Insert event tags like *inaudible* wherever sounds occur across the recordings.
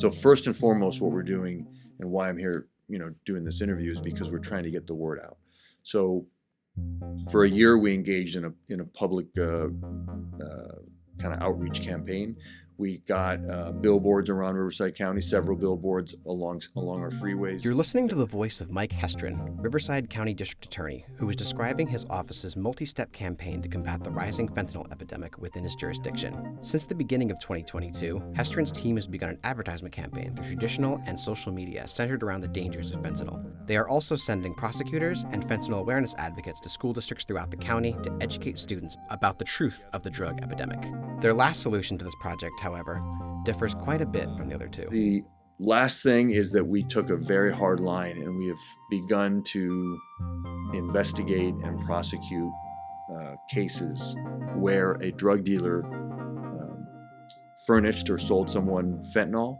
So first and foremost, what we're doing and why I'm here, you know, doing this interview is because we're trying to get the word out. So for a year, we engaged in a in a public uh, uh, kind of outreach campaign we got uh, billboards around Riverside County, several billboards along along our freeways. You're listening to the voice of Mike Hestrin, Riverside County District Attorney, who is describing his office's multi-step campaign to combat the rising fentanyl epidemic within his jurisdiction. Since the beginning of 2022, Hestrin's team has begun an advertisement campaign through traditional and social media centered around the dangers of fentanyl. They are also sending prosecutors and fentanyl awareness advocates to school districts throughout the county to educate students about the truth of the drug epidemic. Their last solution to this project, however, differs quite a bit from the other two. The last thing is that we took a very hard line and we have begun to investigate and prosecute uh, cases where a drug dealer um, furnished or sold someone fentanyl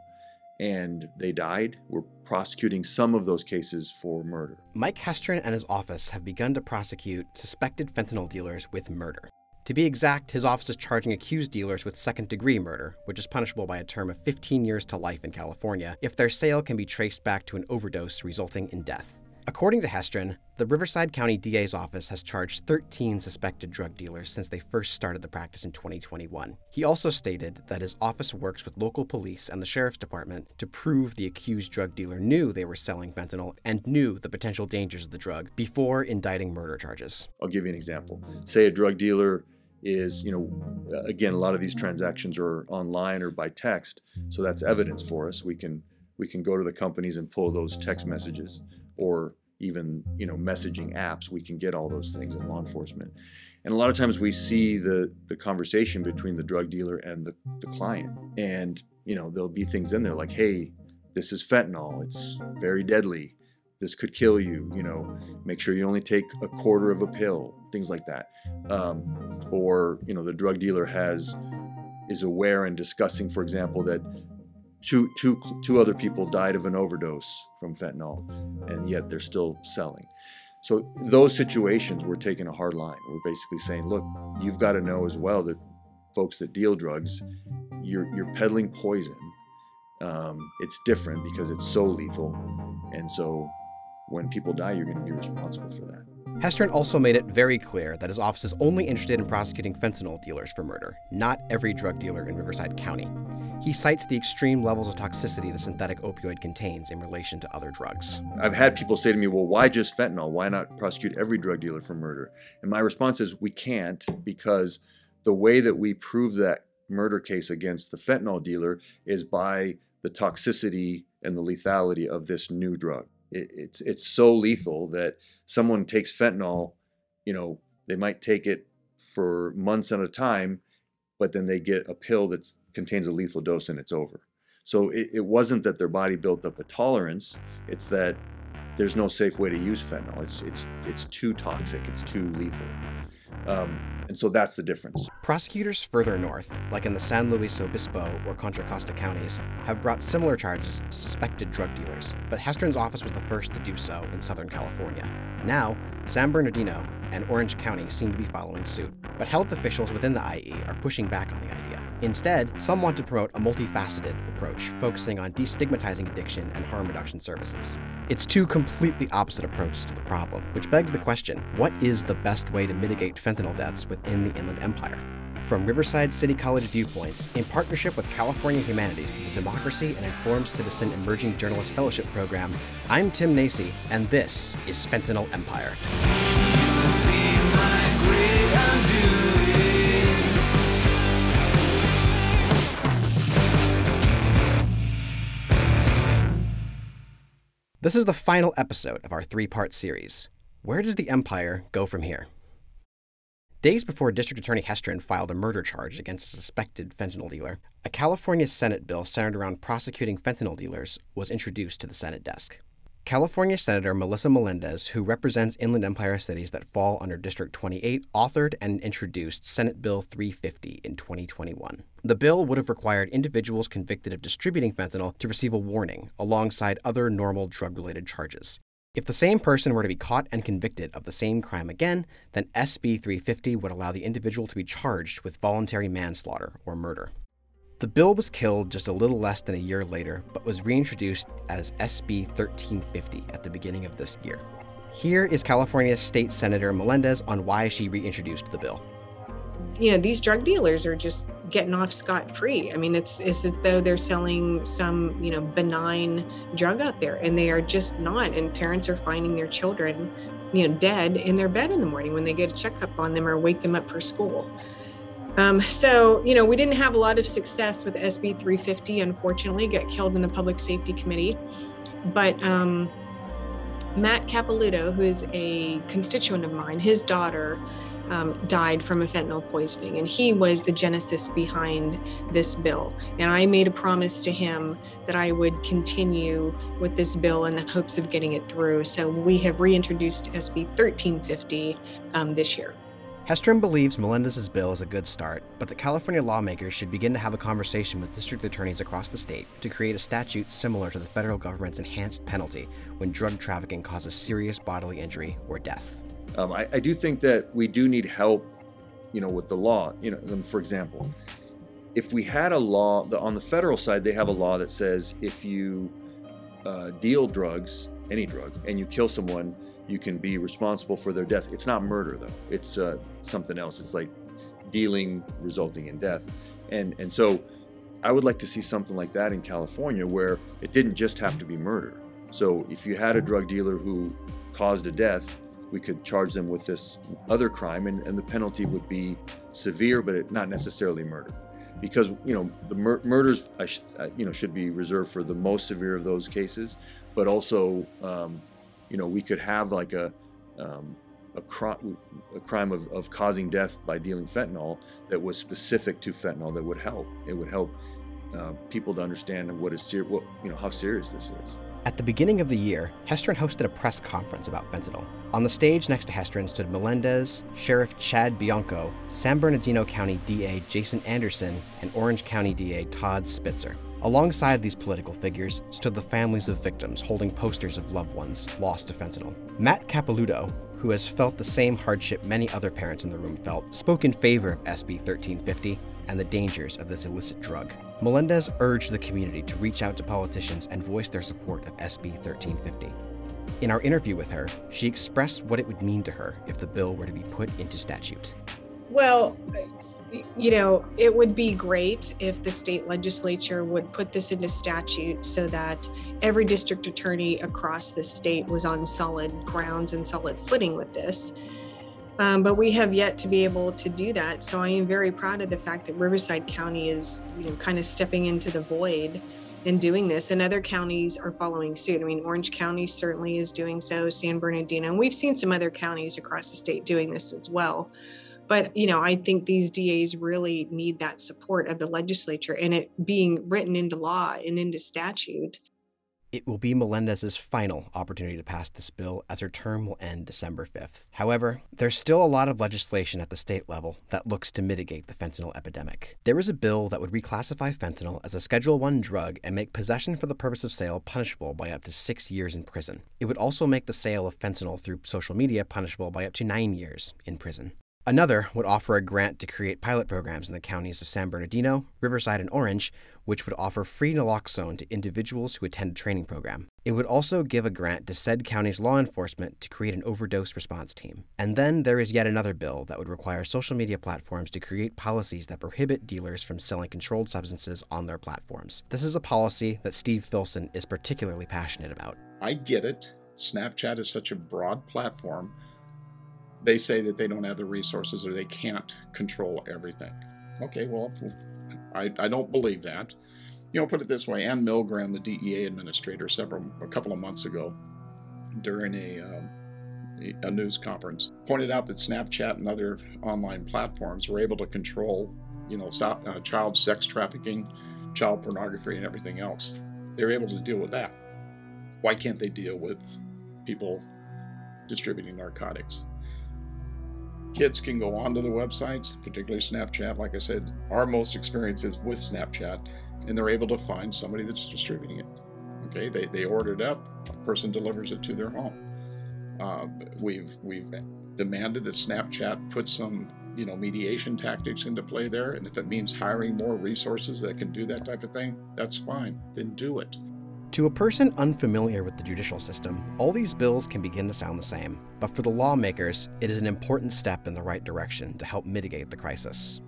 and they died. We're prosecuting some of those cases for murder. Mike Hestrin and his office have begun to prosecute suspected fentanyl dealers with murder. To be exact, his office is charging accused dealers with second degree murder, which is punishable by a term of 15 years to life in California if their sale can be traced back to an overdose resulting in death. According to Hestrin, the Riverside County DA's office has charged 13 suspected drug dealers since they first started the practice in 2021. He also stated that his office works with local police and the sheriff's department to prove the accused drug dealer knew they were selling fentanyl and knew the potential dangers of the drug before indicting murder charges. I'll give you an example. Say a drug dealer is, you know, again, a lot of these transactions are online or by text, so that's evidence for us. We can we can go to the companies and pull those text messages or even you know messaging apps. We can get all those things in law enforcement. And a lot of times we see the the conversation between the drug dealer and the, the client. And you know there'll be things in there like hey this is fentanyl. It's very deadly this could kill you you know make sure you only take a quarter of a pill things like that. Um, or you know the drug dealer has is aware and discussing for example that two, two, two other people died of an overdose from fentanyl and yet they're still selling. So those situations we're taking a hard line. We're basically saying look you've got to know as well that folks that deal drugs you're, you're peddling poison. Um, it's different because it's so lethal and so when people die, you're going to be responsible for that. Hestrin also made it very clear that his office is only interested in prosecuting fentanyl dealers for murder, not every drug dealer in Riverside County. He cites the extreme levels of toxicity the synthetic opioid contains in relation to other drugs. I've had people say to me, well, why just fentanyl? Why not prosecute every drug dealer for murder? And my response is, we can't because the way that we prove that murder case against the fentanyl dealer is by the toxicity and the lethality of this new drug it, it's it's so lethal that someone takes fentanyl, you know, they might take it for months at a time, but then they get a pill that contains a lethal dose and it's over. So it, it wasn't that their body built up a tolerance; it's that there's no safe way to use fentanyl. It's it's it's too toxic. It's too lethal. Um, and so that's the difference. Prosecutors further north, like in the San Luis Obispo or Contra Costa counties, have brought similar charges to suspected drug dealers, but Hestrin's office was the first to do so in Southern California. Now, San Bernardino and Orange County seem to be following suit, but health officials within the IE are pushing back on the idea. Instead, some want to promote a multifaceted approach focusing on destigmatizing addiction and harm reduction services. It's two completely opposite approaches to the problem, which begs the question what is the best way to mitigate fentanyl deaths within the Inland Empire? From Riverside City College Viewpoints, in partnership with California Humanities to the Democracy and Informed Citizen Emerging Journalist Fellowship Program, I'm Tim Nacy, and this is Fentanyl Empire. This is the final episode of our three part series. Where does the Empire go from here? Days before District Attorney Hestrin filed a murder charge against a suspected fentanyl dealer, a California Senate bill centered around prosecuting fentanyl dealers was introduced to the Senate desk. California Senator Melissa Melendez, who represents Inland Empire cities that fall under District 28, authored and introduced Senate Bill 350 in 2021. The bill would have required individuals convicted of distributing fentanyl to receive a warning alongside other normal drug related charges. If the same person were to be caught and convicted of the same crime again, then SB 350 would allow the individual to be charged with voluntary manslaughter or murder. The bill was killed just a little less than a year later, but was reintroduced as SB 1350 at the beginning of this year. Here is California State Senator Melendez on why she reintroduced the bill. You know, these drug dealers are just getting off scot free. I mean, it's it's as though they're selling some, you know, benign drug out there and they are just not and parents are finding their children, you know, dead in their bed in the morning when they get a checkup on them or wake them up for school. Um, so, you know, we didn't have a lot of success with SB 350, unfortunately, got killed in the Public Safety Committee. But um, Matt Capelouto, who is a constituent of mine, his daughter um, died from a fentanyl poisoning, and he was the genesis behind this bill. And I made a promise to him that I would continue with this bill in the hopes of getting it through. So we have reintroduced SB 1350 um, this year. Hestrin believes Melendez's bill is a good start, but that California lawmakers should begin to have a conversation with district attorneys across the state to create a statute similar to the federal government's enhanced penalty when drug trafficking causes serious bodily injury or death. Um, I, I, do think that we do need help, you know, with the law. You know, for example, if we had a law on the federal side, they have a law that says if you uh, deal drugs, any drug, and you kill someone, you can be responsible for their death. It's not murder though. It's uh, something else. It's like dealing resulting in death. And and so I would like to see something like that in California where it didn't just have to be murder. So if you had a drug dealer who caused a death, we could charge them with this other crime and, and the penalty would be severe, but it, not necessarily murder. Because you know the mur- murders, sh- you know, should be reserved for the most severe of those cases, but also um, you know, we could have like a um, a, cri- a, crime of, of causing death by dealing fentanyl that was specific to fentanyl that would help. It would help uh, people to understand what is ser- what, you know how serious this is. At the beginning of the year, Hestrin hosted a press conference about fentanyl. On the stage next to Hestrin stood Melendez, Sheriff Chad Bianco, San Bernardino County DA Jason Anderson, and Orange County DA Todd Spitzer. Alongside these political figures stood the families of victims holding posters of loved ones lost to fentanyl. Matt Capelouto, who has felt the same hardship many other parents in the room felt, spoke in favor of SB 1350 and the dangers of this illicit drug. Melendez urged the community to reach out to politicians and voice their support of SB 1350. In our interview with her, she expressed what it would mean to her if the bill were to be put into statute. Well, you know, it would be great if the state legislature would put this into statute so that every district attorney across the state was on solid grounds and solid footing with this. Um, but we have yet to be able to do that. So I am very proud of the fact that Riverside County is, you know, kind of stepping into the void and doing this, and other counties are following suit. I mean, Orange County certainly is doing so, San Bernardino, and we've seen some other counties across the state doing this as well. But, you know, I think these DAs really need that support of the legislature and it being written into law and into statute. It will be Melendez's final opportunity to pass this bill as her term will end December 5th. However, there's still a lot of legislation at the state level that looks to mitigate the fentanyl epidemic. There is a bill that would reclassify fentanyl as a Schedule 1 drug and make possession for the purpose of sale punishable by up to 6 years in prison. It would also make the sale of fentanyl through social media punishable by up to 9 years in prison. Another would offer a grant to create pilot programs in the counties of San Bernardino, Riverside, and Orange, which would offer free naloxone to individuals who attend a training program. It would also give a grant to said county's law enforcement to create an overdose response team. And then there is yet another bill that would require social media platforms to create policies that prohibit dealers from selling controlled substances on their platforms. This is a policy that Steve Filson is particularly passionate about. I get it. Snapchat is such a broad platform they say that they don't have the resources or they can't control everything. Okay, well, I, I don't believe that. You know, put it this way: Ann Milgram, the DEA administrator, several a couple of months ago, during a um, a news conference, pointed out that Snapchat and other online platforms were able to control, you know, uh, child sex trafficking, child pornography, and everything else. They're able to deal with that. Why can't they deal with people distributing narcotics? Kids can go onto the websites, particularly Snapchat. Like I said, our most experience is with Snapchat, and they're able to find somebody that's distributing it. Okay, they, they order it up, a person delivers it to their home. Uh, we've we've demanded that Snapchat put some you know, mediation tactics into play there, and if it means hiring more resources that can do that type of thing, that's fine. Then do it. To a person unfamiliar with the judicial system, all these bills can begin to sound the same. But for the lawmakers, it is an important step in the right direction to help mitigate the crisis.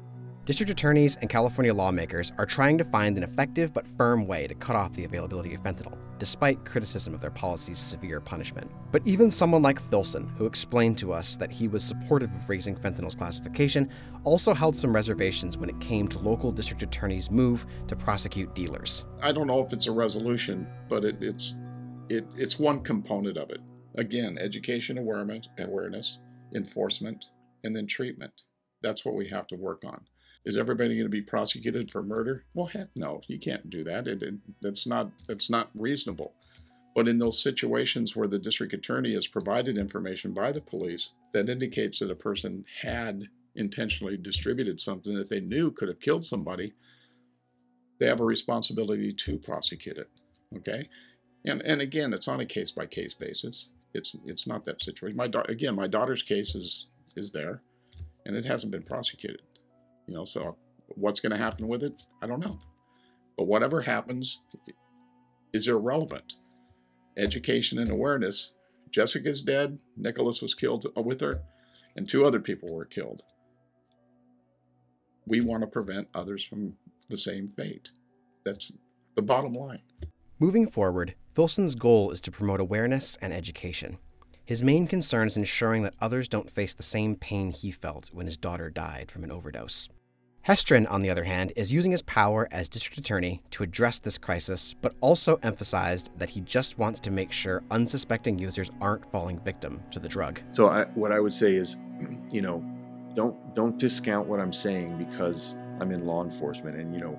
District attorneys and California lawmakers are trying to find an effective but firm way to cut off the availability of fentanyl, despite criticism of their policy's severe punishment. But even someone like Filson, who explained to us that he was supportive of raising fentanyl's classification, also held some reservations when it came to local district attorneys' move to prosecute dealers. I don't know if it's a resolution, but it, it's it, it's one component of it. Again, education awareness, awareness, enforcement, and then treatment. That's what we have to work on. Is everybody going to be prosecuted for murder? Well, heck no, you can't do that. It, it, that's not that's not reasonable. But in those situations where the district attorney has provided information by the police that indicates that a person had intentionally distributed something that they knew could have killed somebody, they have a responsibility to prosecute it. Okay, and and again, it's on a case by case basis. It's it's not that situation. My again, my daughter's case is is there, and it hasn't been prosecuted. You know, so what's going to happen with it? I don't know. But whatever happens is irrelevant. Education and awareness. Jessica's dead. Nicholas was killed uh, with her, and two other people were killed. We want to prevent others from the same fate. That's the bottom line. Moving forward, Filson's goal is to promote awareness and education. His main concern is ensuring that others don't face the same pain he felt when his daughter died from an overdose. Hestrin, on the other hand, is using his power as district attorney to address this crisis, but also emphasized that he just wants to make sure unsuspecting users aren't falling victim to the drug. So I, what I would say is, *clears throat* you know, don't don't discount what I'm saying because I'm in law enforcement, and you know,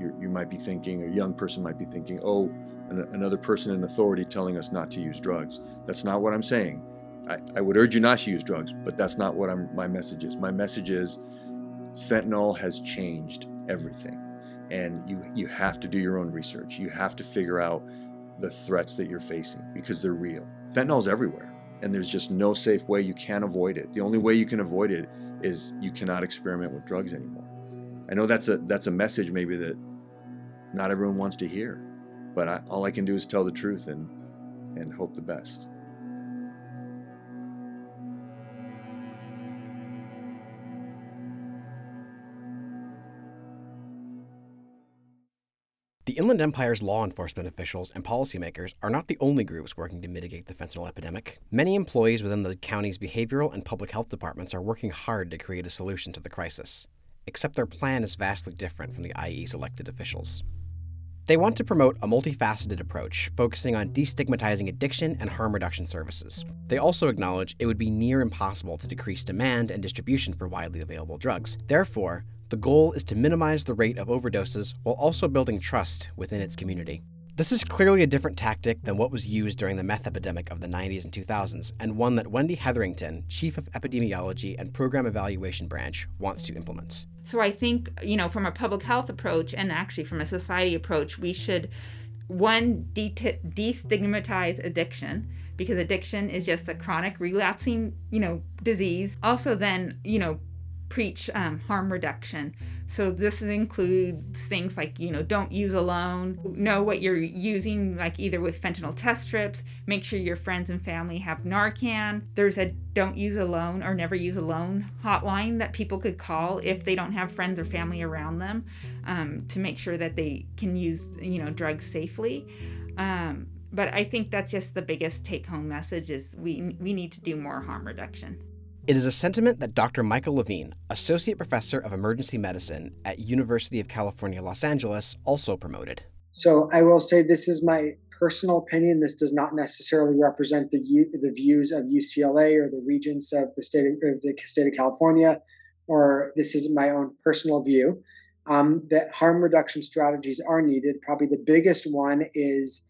you you might be thinking, a young person might be thinking, oh, another person in authority telling us not to use drugs. That's not what I'm saying. I, I would urge you not to use drugs, but that's not what I'm, my message is. My message is fentanyl has changed everything. And you, you have to do your own research. You have to figure out the threats that you're facing because they're real. Fentanyl's everywhere, and there's just no safe way you can avoid it. The only way you can avoid it is you cannot experiment with drugs anymore. I know that's a that's a message maybe that not everyone wants to hear, but I, all I can do is tell the truth and and hope the best. The Inland Empire's law enforcement officials and policymakers are not the only groups working to mitigate the fentanyl epidemic. Many employees within the county's behavioral and public health departments are working hard to create a solution to the crisis. Except their plan is vastly different from the IE's elected officials. They want to promote a multifaceted approach, focusing on destigmatizing addiction and harm reduction services. They also acknowledge it would be near impossible to decrease demand and distribution for widely available drugs. Therefore, the goal is to minimize the rate of overdoses while also building trust within its community. This is clearly a different tactic than what was used during the meth epidemic of the 90s and 2000s, and one that Wendy Hetherington, Chief of Epidemiology and Program Evaluation Branch, wants to implement. So I think, you know, from a public health approach and actually from a society approach, we should one de- destigmatize addiction because addiction is just a chronic relapsing, you know, disease. Also then, you know, preach um, harm reduction. So this includes things like, you know, don't use alone, know what you're using, like either with fentanyl test strips, make sure your friends and family have Narcan. There's a don't use alone or never use alone hotline that people could call if they don't have friends or family around them um, to make sure that they can use, you know, drugs safely. Um, but I think that's just the biggest take home message is we, we need to do more harm reduction. It is a sentiment that Dr. Michael Levine, Associate Professor of Emergency Medicine at University of California, Los Angeles, also promoted. So I will say this is my personal opinion. This does not necessarily represent the the views of UCLA or the regents of the state of, the state of California, or this is my own personal view. Um, that harm reduction strategies are needed. Probably the biggest one is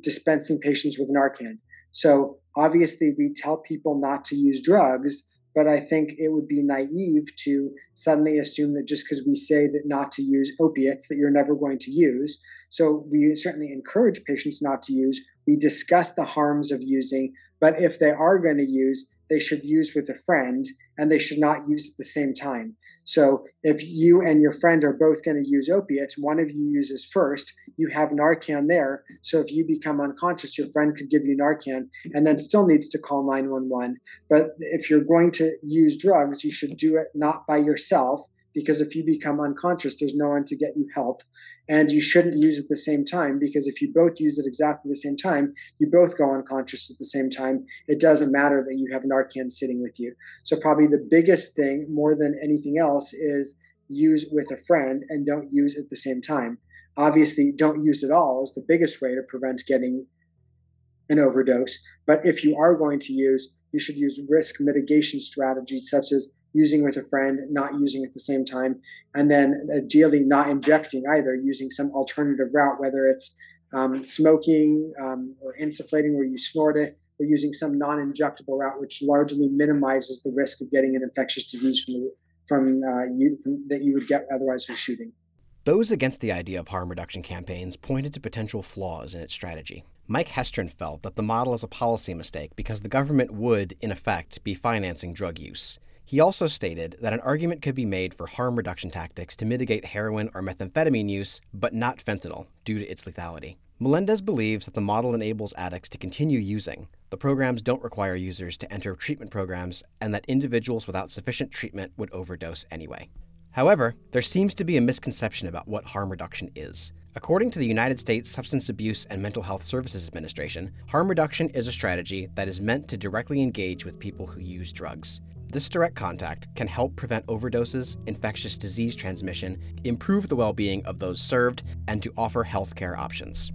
dispensing patients with Narcan. So obviously, we tell people not to use drugs, but I think it would be naive to suddenly assume that just because we say that not to use opiates, that you're never going to use. So we certainly encourage patients not to use. We discuss the harms of using, but if they are going to use, they should use with a friend and they should not use at the same time. So if you and your friend are both going to use opiates, one of you uses first, you have Narcan there. So if you become unconscious, your friend could give you Narcan and then still needs to call 911. But if you're going to use drugs, you should do it not by yourself because if you become unconscious, there's no one to get you help. And you shouldn't use at the same time because if you both use it exactly the same time, you both go unconscious at the same time. It doesn't matter that you have Narcan sitting with you. So, probably the biggest thing, more than anything else, is use with a friend and don't use at the same time. Obviously, don't use at all is the biggest way to prevent getting an overdose. But if you are going to use, you should use risk mitigation strategies such as using with a friend, not using at the same time, and then ideally not injecting either, using some alternative route, whether it's um, smoking um, or insufflating where you snort it, or using some non-injectable route, which largely minimizes the risk of getting an infectious disease from, from, uh, you, from that you would get otherwise from shooting. Those against the idea of harm reduction campaigns pointed to potential flaws in its strategy. Mike Hestrin felt that the model is a policy mistake because the government would, in effect, be financing drug use. He also stated that an argument could be made for harm reduction tactics to mitigate heroin or methamphetamine use, but not fentanyl, due to its lethality. Melendez believes that the model enables addicts to continue using. The programs don't require users to enter treatment programs, and that individuals without sufficient treatment would overdose anyway. However, there seems to be a misconception about what harm reduction is. According to the United States Substance Abuse and Mental Health Services Administration, harm reduction is a strategy that is meant to directly engage with people who use drugs. This direct contact can help prevent overdoses, infectious disease transmission, improve the well being of those served, and to offer healthcare options.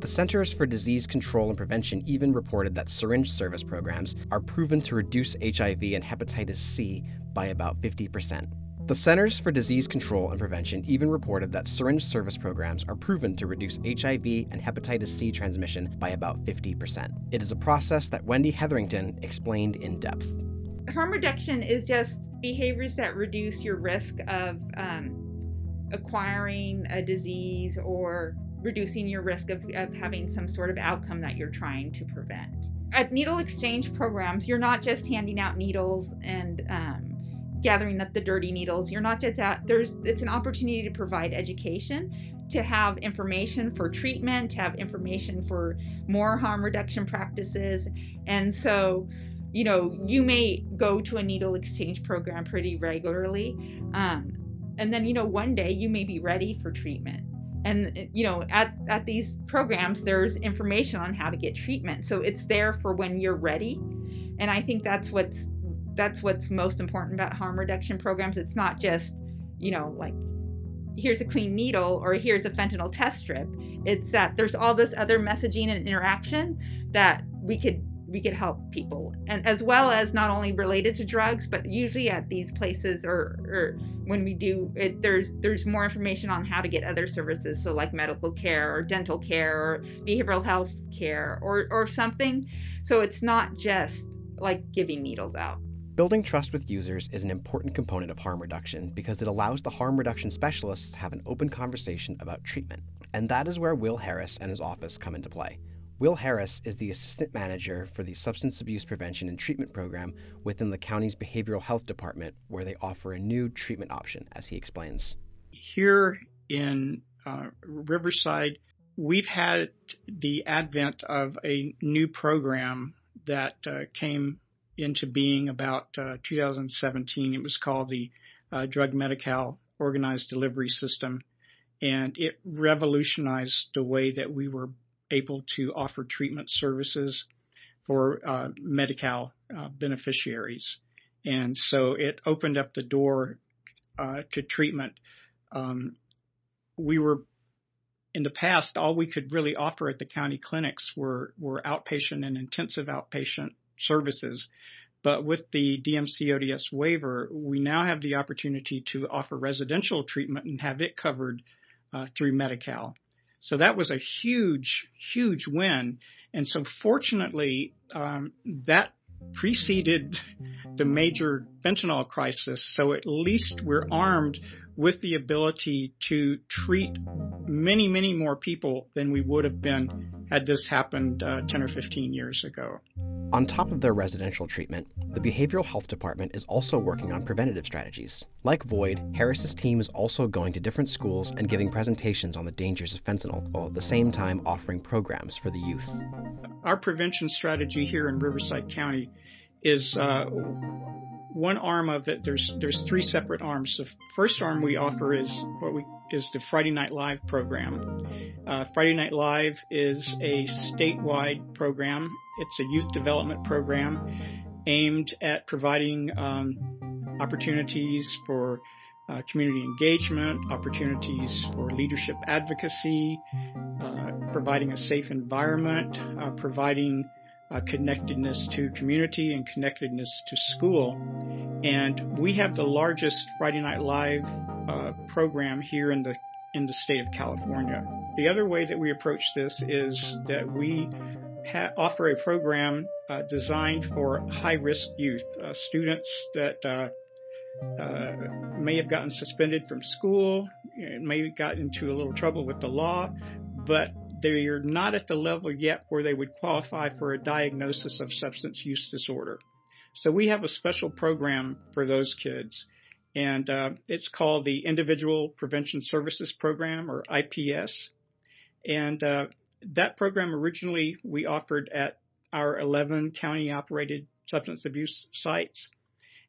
The Centers for Disease Control and Prevention even reported that syringe service programs are proven to reduce HIV and hepatitis C by about 50%. The Centers for Disease Control and Prevention even reported that syringe service programs are proven to reduce HIV and hepatitis C transmission by about 50%. It is a process that Wendy Hetherington explained in depth harm reduction is just behaviors that reduce your risk of um, acquiring a disease or reducing your risk of, of having some sort of outcome that you're trying to prevent. At needle exchange programs, you're not just handing out needles and um, gathering up the dirty needles. You're not just that. There's it's an opportunity to provide education, to have information for treatment, to have information for more harm reduction practices, and so you know, you may go to a needle exchange program pretty regularly. Um, and then, you know, one day you may be ready for treatment. And, you know, at, at these programs, there's information on how to get treatment. So it's there for when you're ready. And I think that's what's that's what's most important about harm reduction programs. It's not just, you know, like here's a clean needle or here's a fentanyl test strip. It's that there's all this other messaging and interaction that we could we could help people and as well as not only related to drugs but usually at these places or, or when we do it there's there's more information on how to get other services so like medical care or dental care or behavioral health care or or something so it's not just like giving needles out Building trust with users is an important component of harm reduction because it allows the harm reduction specialists to have an open conversation about treatment. And that is where Will Harris and his office come into play. Will Harris is the assistant manager for the Substance Abuse Prevention and Treatment Program within the county's Behavioral Health Department, where they offer a new treatment option, as he explains. Here in uh, Riverside, we've had the advent of a new program that uh, came into being about uh, 2017. It was called the uh, Drug Medi-Cal Organized Delivery System, and it revolutionized the way that we were able to offer treatment services for uh, Medi-Cal uh, beneficiaries. And so it opened up the door uh, to treatment. Um, we were in the past, all we could really offer at the county clinics were, were outpatient and intensive outpatient services. But with the DMC ODS waiver, we now have the opportunity to offer residential treatment and have it covered uh, through Medi-Cal. So that was a huge, huge win. And so fortunately, um, that preceded the major fentanyl crisis. So at least we're armed with the ability to treat many, many more people than we would have been had this happened uh, 10 or 15 years ago. On top of their residential treatment, the Behavioral Health Department is also working on preventative strategies. Like Void, Harris's team is also going to different schools and giving presentations on the dangers of fentanyl, while at the same time offering programs for the youth. Our prevention strategy here in Riverside County is uh, one arm of it. There's there's three separate arms. The first arm we offer is what we is the Friday Night Live program. Uh, Friday Night Live is a statewide program. It's a youth development program aimed at providing um, opportunities for uh, community engagement, opportunities for leadership advocacy, uh, providing a safe environment, uh, providing uh, connectedness to community and connectedness to school. And we have the largest Friday Night Live uh, program here in the in the state of California. The other way that we approach this is that we ha- offer a program uh, designed for high-risk youth, uh, students that uh, uh, may have gotten suspended from school, may have gotten into a little trouble with the law, but they're not at the level yet where they would qualify for a diagnosis of substance use disorder. So we have a special program for those kids, and uh, it's called the Individual Prevention Services Program, or IPS. And uh, that program originally we offered at our 11 county operated substance abuse sites.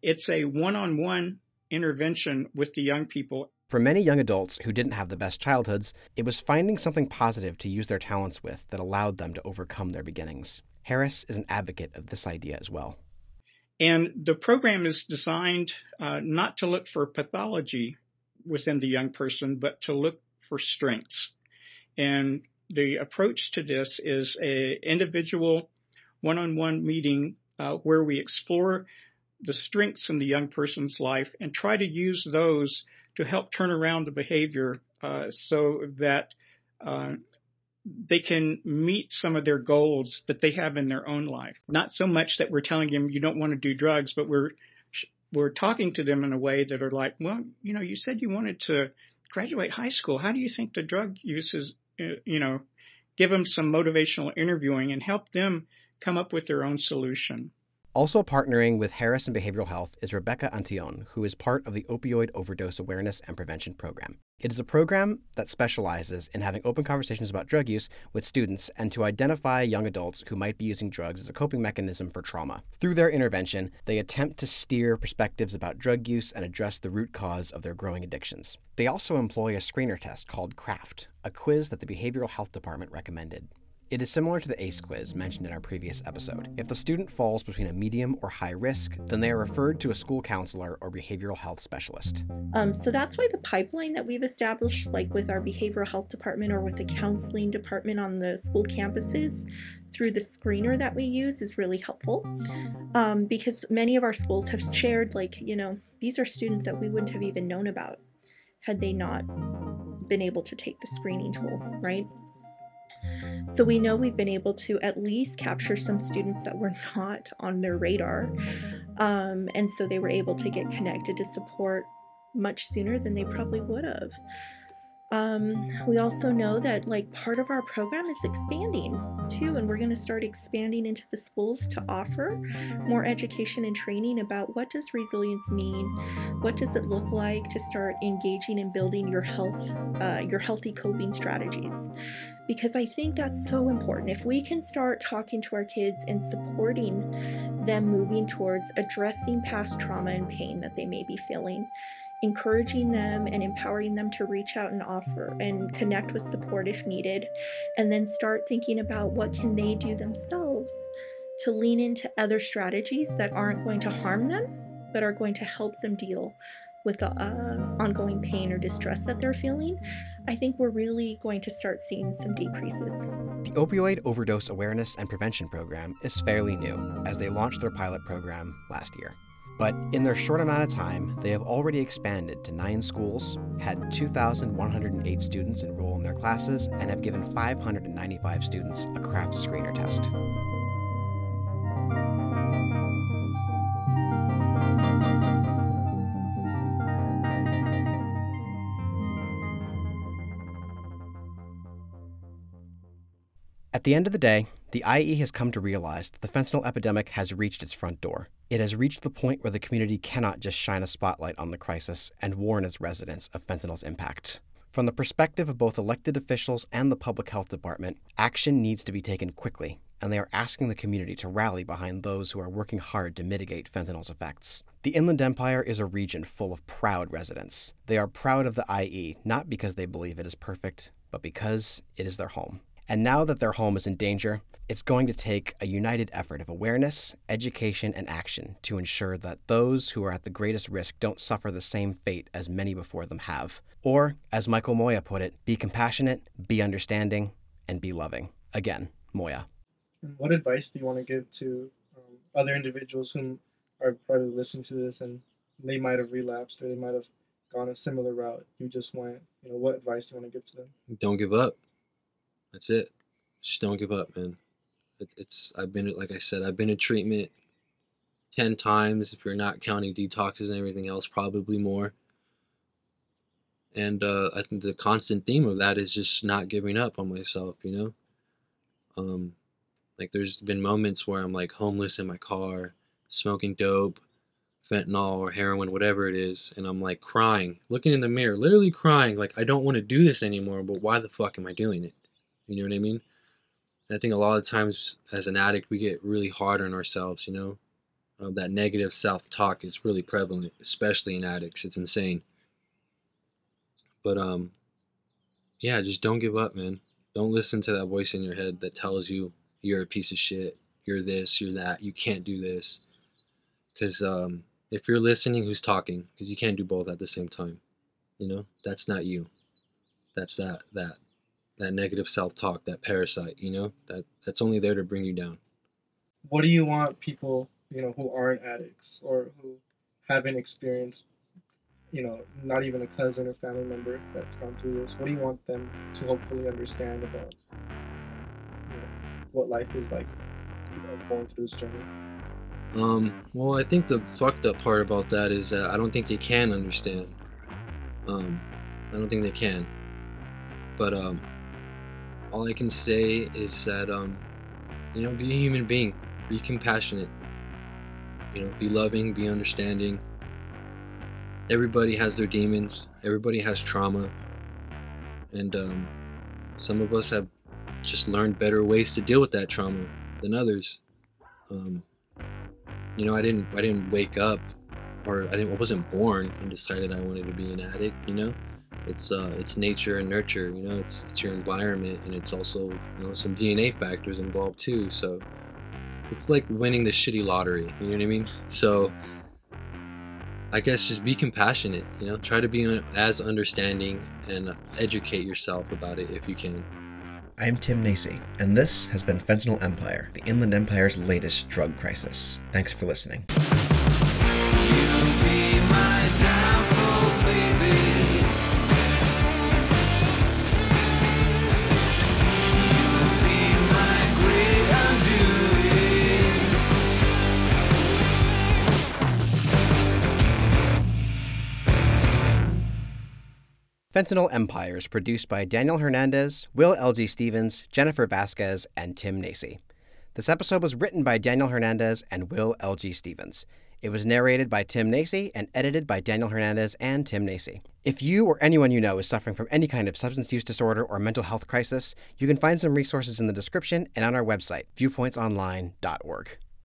It's a one on one intervention with the young people for many young adults who didn't have the best childhoods, it was finding something positive to use their talents with that allowed them to overcome their beginnings. Harris is an advocate of this idea as well. And the program is designed uh, not to look for pathology within the young person, but to look for strengths. And the approach to this is a individual one-on-one meeting uh, where we explore the strengths in the young person's life and try to use those to help turn around the behavior uh, so that uh, they can meet some of their goals that they have in their own life. Not so much that we're telling them you don't want to do drugs, but we're we're talking to them in a way that are like, well, you know, you said you wanted to graduate high school. How do you think the drug use is, uh, you know, give them some motivational interviewing and help them come up with their own solution. Also partnering with Harris and Behavioral Health is Rebecca Antillon, who is part of the Opioid Overdose Awareness and Prevention Program. It is a program that specializes in having open conversations about drug use with students and to identify young adults who might be using drugs as a coping mechanism for trauma. Through their intervention, they attempt to steer perspectives about drug use and address the root cause of their growing addictions. They also employ a screener test called CRAFFT, a quiz that the Behavioral Health Department recommended. It is similar to the ACE quiz mentioned in our previous episode. If the student falls between a medium or high risk, then they are referred to a school counselor or behavioral health specialist. Um, so that's why the pipeline that we've established, like with our behavioral health department or with the counseling department on the school campuses, through the screener that we use is really helpful um, because many of our schools have shared, like, you know, these are students that we wouldn't have even known about had they not been able to take the screening tool, right? So we know we've been able to at least capture some students that were *laughs* not on their radar. Um, and so they were able to get connected to support much sooner than they probably would have. Um, we also know that like part of our program is expanding too, and we're going to start expanding into the schools to offer more education and training about what does resilience mean, what does it look like to start engaging and building your health, uh, your healthy coping strategies because I think that's so important. If we can start talking to our kids and supporting them moving towards addressing past trauma and pain that they may be feeling, encouraging them and empowering them to reach out and offer and connect with support if needed, and then start thinking about what can they do themselves to lean into other strategies that aren't going to harm them but are going to help them deal with the uh, ongoing pain or distress that they're feeling, I think we're really going to start seeing some decreases. The Opioid Overdose Awareness and Prevention Program is fairly new, as they launched their pilot program last year. But in their short amount of time, they have already expanded to nine schools, had 2,108 students enroll in their classes, and have given 595 students a CRAFFT screener test. At the end of the day, the IE has come to realize that the fentanyl epidemic has reached its front door. It has reached the point where the community cannot just shine a spotlight on the crisis and warn its residents of fentanyl's impact. From the perspective of both elected officials and the public health department, action needs to be taken quickly, and they are asking the community to rally behind those who are working hard to mitigate fentanyl's effects. The Inland Empire is a region full of proud residents. They are proud of the IE not because they believe it is perfect, but because it is their home. And now that their home is in danger, it's going to take a united effort of awareness, education, and action to ensure that those who are at the greatest risk don't suffer the same fate as many before them have. Or, as Michael Moya put it, be compassionate, be understanding, and be loving. Again, Moya. What advice do you want to give to um, other individuals who are probably listening to this and they might have relapsed or they might have gone a similar route you just went? You know, what advice do you want to give to them? Don't give up. That's it. Just don't give up, man. It, it's I've been like I said, I've been in treatment ten times. If you're not counting detoxes and everything else, probably more. And uh, I think the constant theme of that is just not giving up on myself. You know, um, like there's been moments where I'm like homeless in my car, smoking dope, fentanyl or heroin, whatever it is, and I'm like crying, looking in the mirror, literally crying, like I don't want to do this anymore, but why the fuck am I doing it? You know what I mean? And I think a lot of times as an addict, we get really hard on ourselves, you know? Uh, that negative self talk is really prevalent, especially in addicts. It's insane. But, um, yeah, just don't give up, man. Don't listen to that voice in your head that tells you you're a piece of shit, you're this, you're that, you can't do this. Because um, if you're listening, who's talking? Because you can't do both at the same time. You know, that's not you. That's that, that that negative self-talk, that parasite, you know, that that's only there to bring you down. What do you want people, you know, who aren't addicts or who haven't experienced, you know, not even a cousin or family member that's gone through this? What do you want them to hopefully understand about you know, what life is like, you know, going through this journey? Um, well, I think the fucked up part about that is that I don't think they can understand. Um, I don't think they can. But um, all I can say is that um, you know, be a human being, be compassionate, you know, be loving, be understanding. Everybody has their demons. Everybody has trauma, and um, some of us have just learned better ways to deal with that trauma than others. Um, you know, I didn't, I didn't wake up, or I didn't, I wasn't born and decided I wanted to be an addict. You know, it's uh, it's nature and nurture. You know, it's it's your environment, and it's also you know some DNA factors involved too. So it's like winning the shitty lottery. You know what I mean? So I guess just be compassionate. You know, try to be as understanding and educate yourself about it if you can. I'm Tim Nacy, and this has been Fentanyl Empire, the Inland Empire's latest drug crisis. Thanks for listening. Fentanyl Empire is produced by Daniel Hernandez, Will L.G. Stevens, Jennifer Vasquez, and Tim Nacy. This episode was written by Daniel Hernandez and Will L.G. Stevens. It was narrated by Tim Nacy and edited by Daniel Hernandez and Tim Nacy. If you or anyone you know is suffering from any kind of substance use disorder or mental health crisis, you can find some resources in the description and on our website, viewpointsonline.org.